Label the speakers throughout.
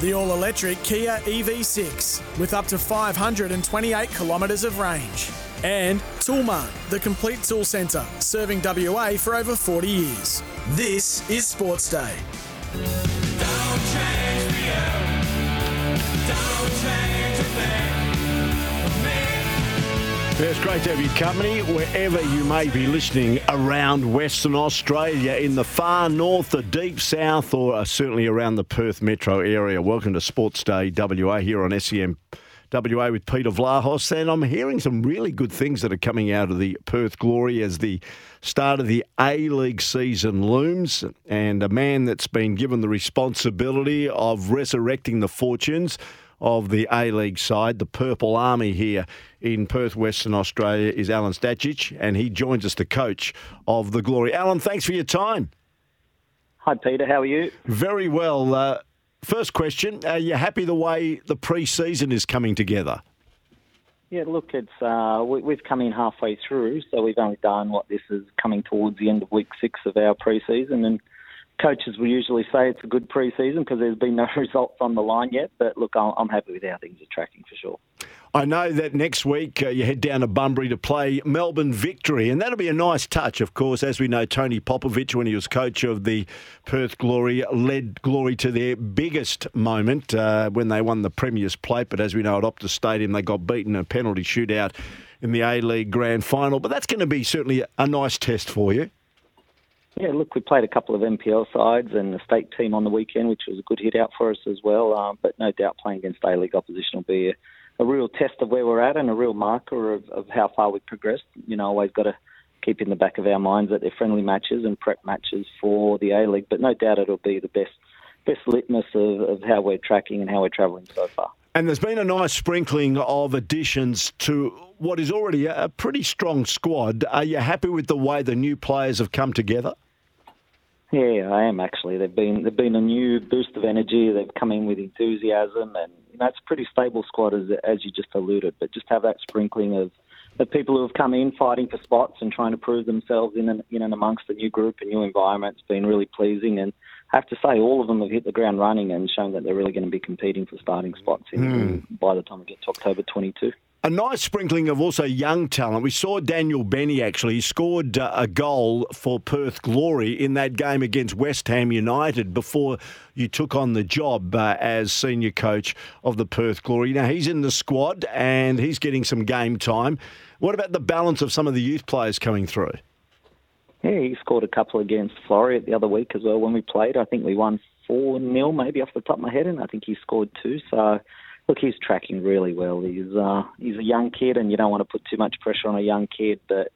Speaker 1: The all electric Kia EV6 with up to 528 kilometres of range. And Toolmart, the complete tool centre, serving WA for over 40 years. This is Sports Day.
Speaker 2: It's great to have your company wherever you may be listening around Western Australia, in the far north, the deep south, or uh, certainly around the Perth metro area. Welcome to Sports Day WA here on SEN WA with Peter Vlahos. And I'm hearing some really good things that are coming out of the Perth Glory as the start of the A League season looms. And a man that's been given the responsibility of resurrecting the fortunes of the A League side, the Purple Army here in Perth, Western Australia, is Alen Stajcic, and he joins us, the coach of the Glory. Alen, thanks for your time.
Speaker 3: Hi, Peter. How are you?
Speaker 2: Very well. Uh, first question: Are you happy the way the pre-season is coming together?
Speaker 3: Yeah, look, it's uh, we, have come in halfway through, so we've only done what this is coming towards the end of week six of our pre-season, and coaches will usually say it's a good pre-season because there's been no results on the line yet. But look, I'm happy with how things are tracking for sure.
Speaker 2: I know that next week uh, you head down to Bunbury to play Melbourne Victory, and that'll be a nice touch, of course. As we know, Tony Popovic, when he was coach of the Perth Glory, led Glory to their biggest moment uh, when they won the Premier's Plate. But as we know, at Optus Stadium, they got beaten in a penalty shootout in the A League Grand Final. But that's going to be certainly a nice test for you.
Speaker 3: Yeah, look, we played a couple of NPL sides and the state team on the weekend, which was a good hit out for us as well. Um, but no doubt playing against A League opposition will be a, a, real test of where we're at and a real marker of, of how far we've progressed. You know, always got to keep in the back of our minds that they're friendly matches and prep matches for the A League. But no doubt it'll be the best best litmus of, of how we're tracking and how we're travelling so far.
Speaker 2: And there's been a nice sprinkling of additions to what is already a pretty strong squad. Are you happy with the way the new players have come together?
Speaker 3: Yeah, I am actually. They've been they've been a new boost of energy. They've come in with enthusiasm, and you know, it's a pretty stable squad as as you just alluded. But just have that sprinkling of of people who have come in fighting for spots and trying to prove themselves in and in and amongst a new group, a new environment. It's been really pleasing, and I have to say all of them have hit the ground running and shown that they're really going to be competing for starting spots in, mm. by the time we get to October 22
Speaker 2: a nice sprinkling of also young talent. We saw Daniel Bennie actually he scored uh, a goal for Perth Glory in that game against West Ham United before you took on the job uh, as senior coach of the Perth Glory. Now he's in the squad and he's getting some game time. What about the balance of some of the youth players coming through?
Speaker 3: Yeah, he scored a couple against Floreat the other week as well when we played. I think we won 4 0 maybe off the top of my head, and I think he scored two. So look, he's tracking really well. He's uh, he's a young kid, and you don't want to put too much pressure on a young kid, but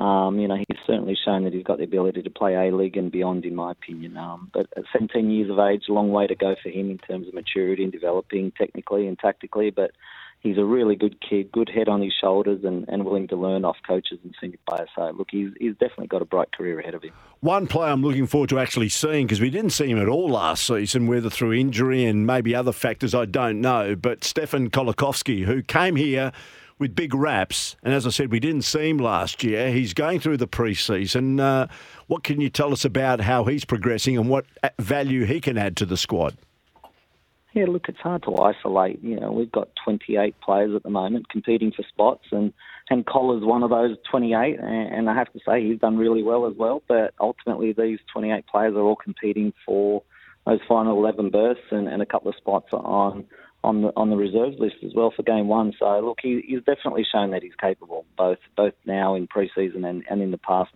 Speaker 3: um, you know he's certainly shown that he's got the ability to play A League and beyond, in my opinion. Um, but at 17 years of age, a long way to go for him in terms of maturity and developing technically and tactically, but he's a really good kid, good head on his shoulders, and, and willing to learn off coaches and senior players. So, look, he's, he's definitely got a bright career ahead of him.
Speaker 2: One player I'm looking forward to actually seeing, because we didn't see him at all last season, whether through injury and maybe other factors, I don't know, but Stefan Colakovski, who came here with big raps, and as I said, we didn't see him last year. He's going through the pre-season. Uh, what can you tell us about how he's progressing and what value he can add to the squad?
Speaker 3: Yeah, look, it's hard to isolate. You know, we've got 28 players at the moment competing for spots, and and Collar's one of those 28. And, and I have to say, he's done really well as well. But ultimately, these 28 players are all competing for those final 11 berths and, and a couple of spots on on the on the reserves list as well for game one. So look, he, he's definitely shown that he's capable, both both now in pre-season and, and in the past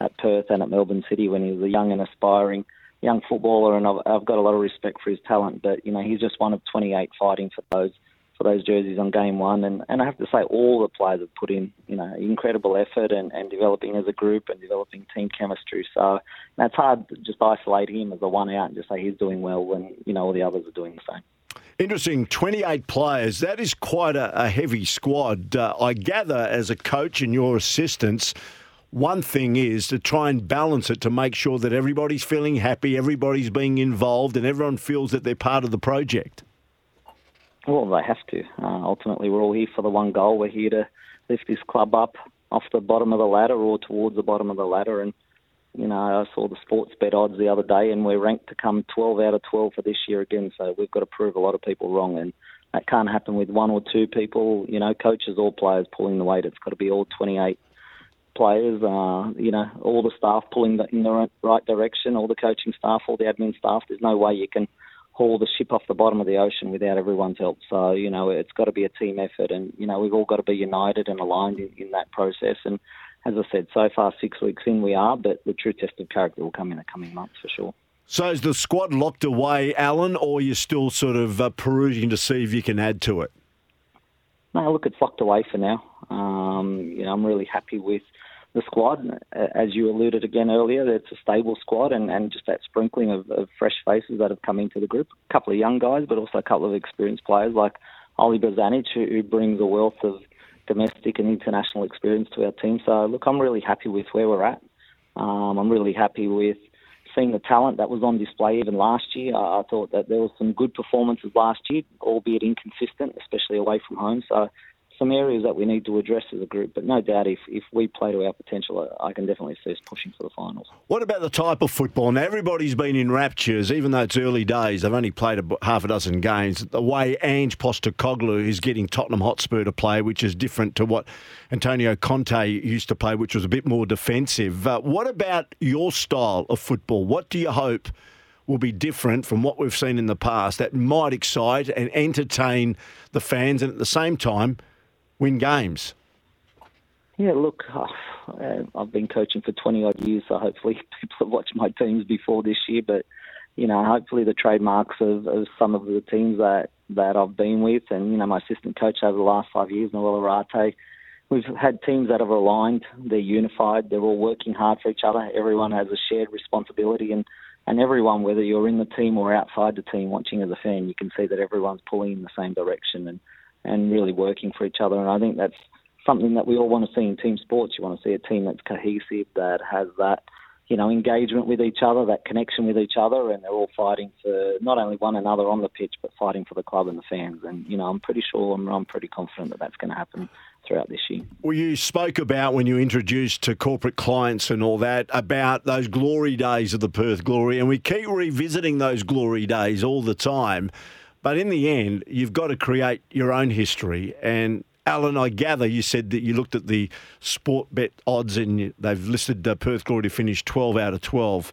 Speaker 3: at Perth and at Melbourne City when he was a young and aspiring young footballer, and I've, I've got a lot of respect for his talent. But you know, he's just one of 28 fighting for those for those jerseys on game one. And, and I have to say, all the players have put in, you know, incredible effort and, and developing as a group and developing team chemistry. So that's hard to just isolate him as a one out and just say he's doing well when, you know, all the others are doing the same.
Speaker 2: Interesting, 28 players. That is quite a, a heavy squad. Uh, I gather as a coach and your assistants, one thing is to try and balance it to make sure that everybody's feeling happy, everybody's being involved, and everyone feels that they're part of the project.
Speaker 3: Well, they have to. Uh, ultimately, we're all here for the one goal. We're here to lift this club up off the bottom of the ladder or towards the bottom of the ladder. And, you know, I saw the sports bet odds the other day, and we're ranked to come 12 out of 12 for this year again. So we've got to prove a lot of people wrong. And that can't happen with one or two people, you know, coaches or players pulling the weight. It's got to be all 28 players, uh, you know, all the staff pulling in the right direction, all the coaching staff, all the admin staff. There's no way you can haul the ship off the bottom of the ocean without everyone's help. So, you know, it's got to be a team effort and, you know, we've all got to be united and aligned in, in that process. And as I said, so far, six weeks in, we are, but the true test of character will come in the coming months for sure.
Speaker 2: So is the squad locked away, Alen, or are you're still sort of uh, perusing to see if you can add to it?
Speaker 3: No, look, it's locked away for now. Um, you know, I'm really happy with the squad. As you alluded again earlier, it's a stable squad and, and just that sprinkling of, of fresh faces that have come into the group. A couple of young guys, but also a couple of experienced players like Oli Bozanic, who, who brings a wealth of domestic and international experience to our team. So, look, I'm really happy with where we're at. Um, I'm really happy with seeing the talent that was on display even last year. I, I thought that there was some good performances last year, albeit inconsistent, especially away from home. So some areas that we need to address as a group. But no doubt, if, if we play to our potential, I can definitely see us pushing for the finals.
Speaker 2: What about the type of football? Now, everybody's been in raptures, even though it's early days. They've only played a, half a dozen games. The way Ange Postecoglou is getting Tottenham Hotspur to play, which is different to what Antonio Conte used to play, which was a bit more defensive. Uh, what about your style of football? What do you hope? will be different from what we've seen in the past that might excite and entertain the fans and at the same time win games?
Speaker 3: Yeah, look, uh, I've been coaching for 20 odd years, so hopefully people have watched my teams before this year. But, you know, hopefully the trademarks of, of some of the teams that, that I've been with and, you know, my assistant coach over the last five years, Noel Arate, we've had teams that have aligned, they're unified, they're all working hard for each other. Everyone has a shared responsibility and, and everyone, whether you're in the team or outside the team watching as a fan, you can see that everyone's pulling in the same direction. And, and really working for each other. And I think that's something that we all want to see in team sports. You want to see a team that's cohesive, that has that, you know, engagement with each other, that connection with each other, and they're all fighting for not only one another on the pitch, but fighting for the club and the fans. And you know, I'm pretty sure, I'm, I'm pretty confident that that's going to happen throughout this year.
Speaker 2: Well, you spoke about when you introduced to corporate clients and all that about those glory days of the Perth Glory, and we keep revisiting those glory days all the time. But in the end, you've got to create your own history. And Alen, I gather you said that you looked at the sport bet odds and they've listed uh, Perth Glory to finish 12 out of 12.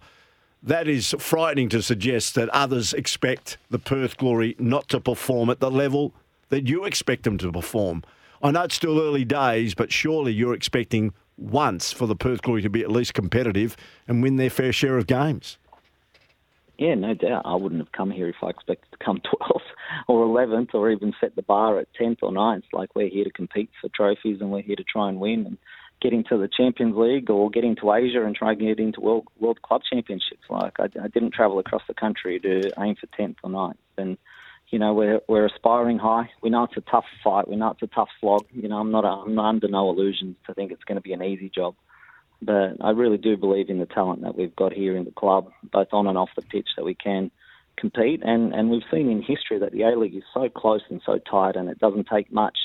Speaker 2: That is frightening to suggest that others expect the Perth Glory not to perform at the level that you expect them to perform. I know it's still early days, but surely you're expecting once for the Perth Glory to be at least competitive and win their fair share of games.
Speaker 3: Yeah, no doubt. I wouldn't have come here if I expected to come 12th or 11th or even set the bar at 10th or 9th. Like, we're here to compete for trophies and we're here to try and win and get into the Champions League or get into Asia and try and get into World, World Club Championships. Like, I, I didn't travel across the country to aim for 10th or 9th. And, you know, we're, we're aspiring high. We know it's a tough fight. We know it's a tough slog. You know, I'm not, a, I'm under no illusions to think it's going to be an easy job. But I really do believe in the talent that we've got here in the club, both on and off the pitch, that we can compete. And, and we've seen in history that the A League is so close and so tight, and it doesn't take much,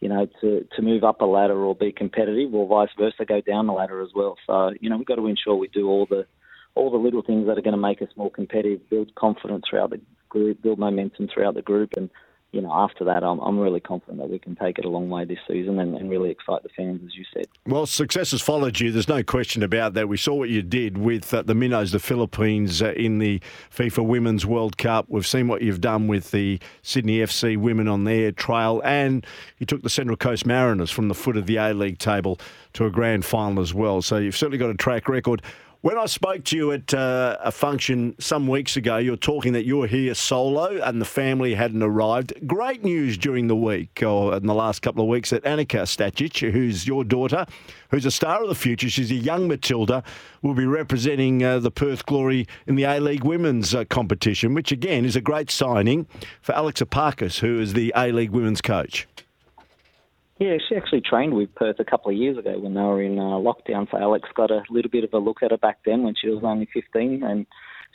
Speaker 3: you know, to, to move up a ladder or be competitive, or vice versa, go down the ladder as well. So you know, we've got to ensure we do all the all the little things that are going to make us more competitive, build confidence throughout the group, build momentum throughout the group, and you know, after that, I'm, I'm really confident that we can take it a long way this season and, and, really excite the fans, as you said.
Speaker 2: Well, success has followed you. There's no question about that. We saw what you did with uh, the Minnows, the Philippines, uh, in the FIFA Women's World Cup. We've seen what you've done with the Sydney FC women on their trail, and you took the Central Coast Mariners from the foot of the A League table to a grand final as well. So you've certainly got a track record. When I spoke to you at uh, a function some weeks ago, you were talking that you were here solo and the family hadn't arrived. Great news during the week, or in the last couple of weeks, that Annika Stajcic, who's your daughter, who's a star of the future, she's a young Matilda, will be representing uh, the Perth Glory in the A League Women's uh, competition, which again is a great signing for Alex Epakis, who is the A League Women's coach.
Speaker 3: Yeah, she actually trained with Perth a couple of years ago when they were in uh, lockdown. So Alex got a little bit of a look at her back then when she was only 15, and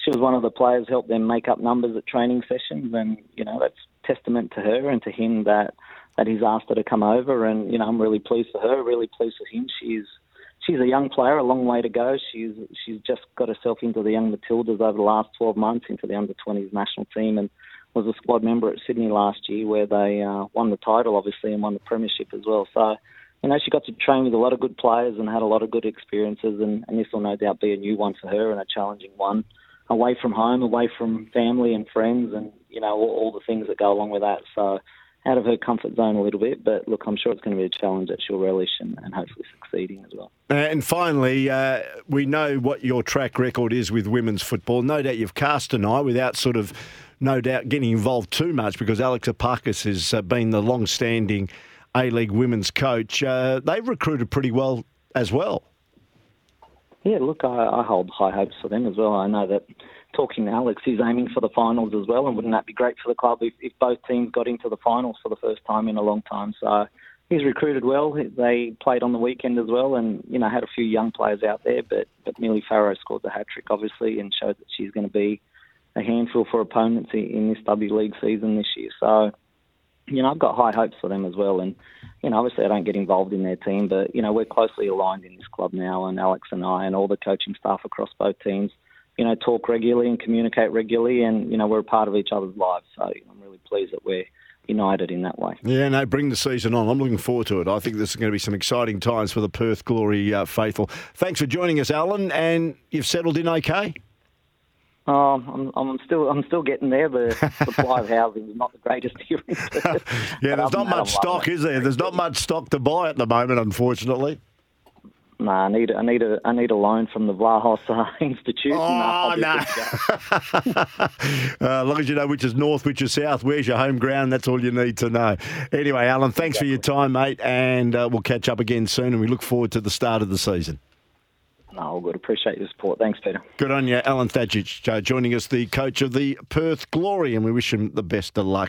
Speaker 3: she was one of the players helped them make up numbers at training sessions. And you know that's testament to her and to him that that he's asked her to come over. And you know I'm really pleased for her, really pleased for him. She's she's a young player, a long way to go. She's she's just got herself into the young Matildas over the last 12 months, into the under 20s national team, and was a squad member at Sydney last year, where they uh, won the title, obviously, and won the premiership as well. So, you know, she got to train with a lot of good players and had a lot of good experiences, and, and this will no doubt be a new one for her and a challenging one, away from home, away from family and friends, and you know all, all the things that go along with that. So out of her comfort zone a little bit. But look, I'm sure it's going to be a challenge that she'll relish and, and hopefully succeeding as well.
Speaker 2: And finally, uh, we know what your track record is with women's football. No doubt you've cast an eye without sort of, no doubt, getting involved too much because Alex Epakis has uh, been the long standing A League women's coach. Uh, they've recruited pretty well as well.
Speaker 3: Yeah, look, I, I hold high hopes for them as well. I know that talking to Alex, he's aiming for the finals as well, and wouldn't that be great for the club if, if both teams got into the finals for the first time in a long time? So he's recruited well. They played on the weekend as well, and you know had a few young players out there. But but Millie Farrow scored the hat trick, obviously, and showed that she's going to be a handful for opponents in this W League season this year. So you know I've got high hopes for them as well, and you know obviously I don't get involved in their team, but you know we're closely aligned in this club now, and Alex and I and all the coaching staff across both teams you know, talk regularly and communicate regularly, and you know, we're a part of each other's lives. So I'm really pleased that we're united in that way.
Speaker 2: Yeah, no, bring the season on. I'm looking forward to it. I think this is going to be some exciting times for the Perth Glory uh, faithful. Thanks for joining us, Alen, and you've settled in okay.
Speaker 3: Um, I'm, I'm still I'm still getting there. The supply of housing is not the greatest here.
Speaker 2: yeah, there's not much stock, is there? There's not much stock to buy at the moment, unfortunately.
Speaker 3: No, I need I need a I need a loan from the Vlahos uh, Institute.
Speaker 2: Oh no! uh, as long as you know which is north, which is south, where's your home ground, that's all you need to know. Anyway, Alen, thanks exactly. for your time, mate, and uh, we'll catch up again soon. And we look forward to the start of the season.
Speaker 3: No, all good. Appreciate your support. Thanks, Peter.
Speaker 2: Good on you, Alen Stajcic, uh, joining us, the coach of the Perth Glory, and we wish him the best of luck.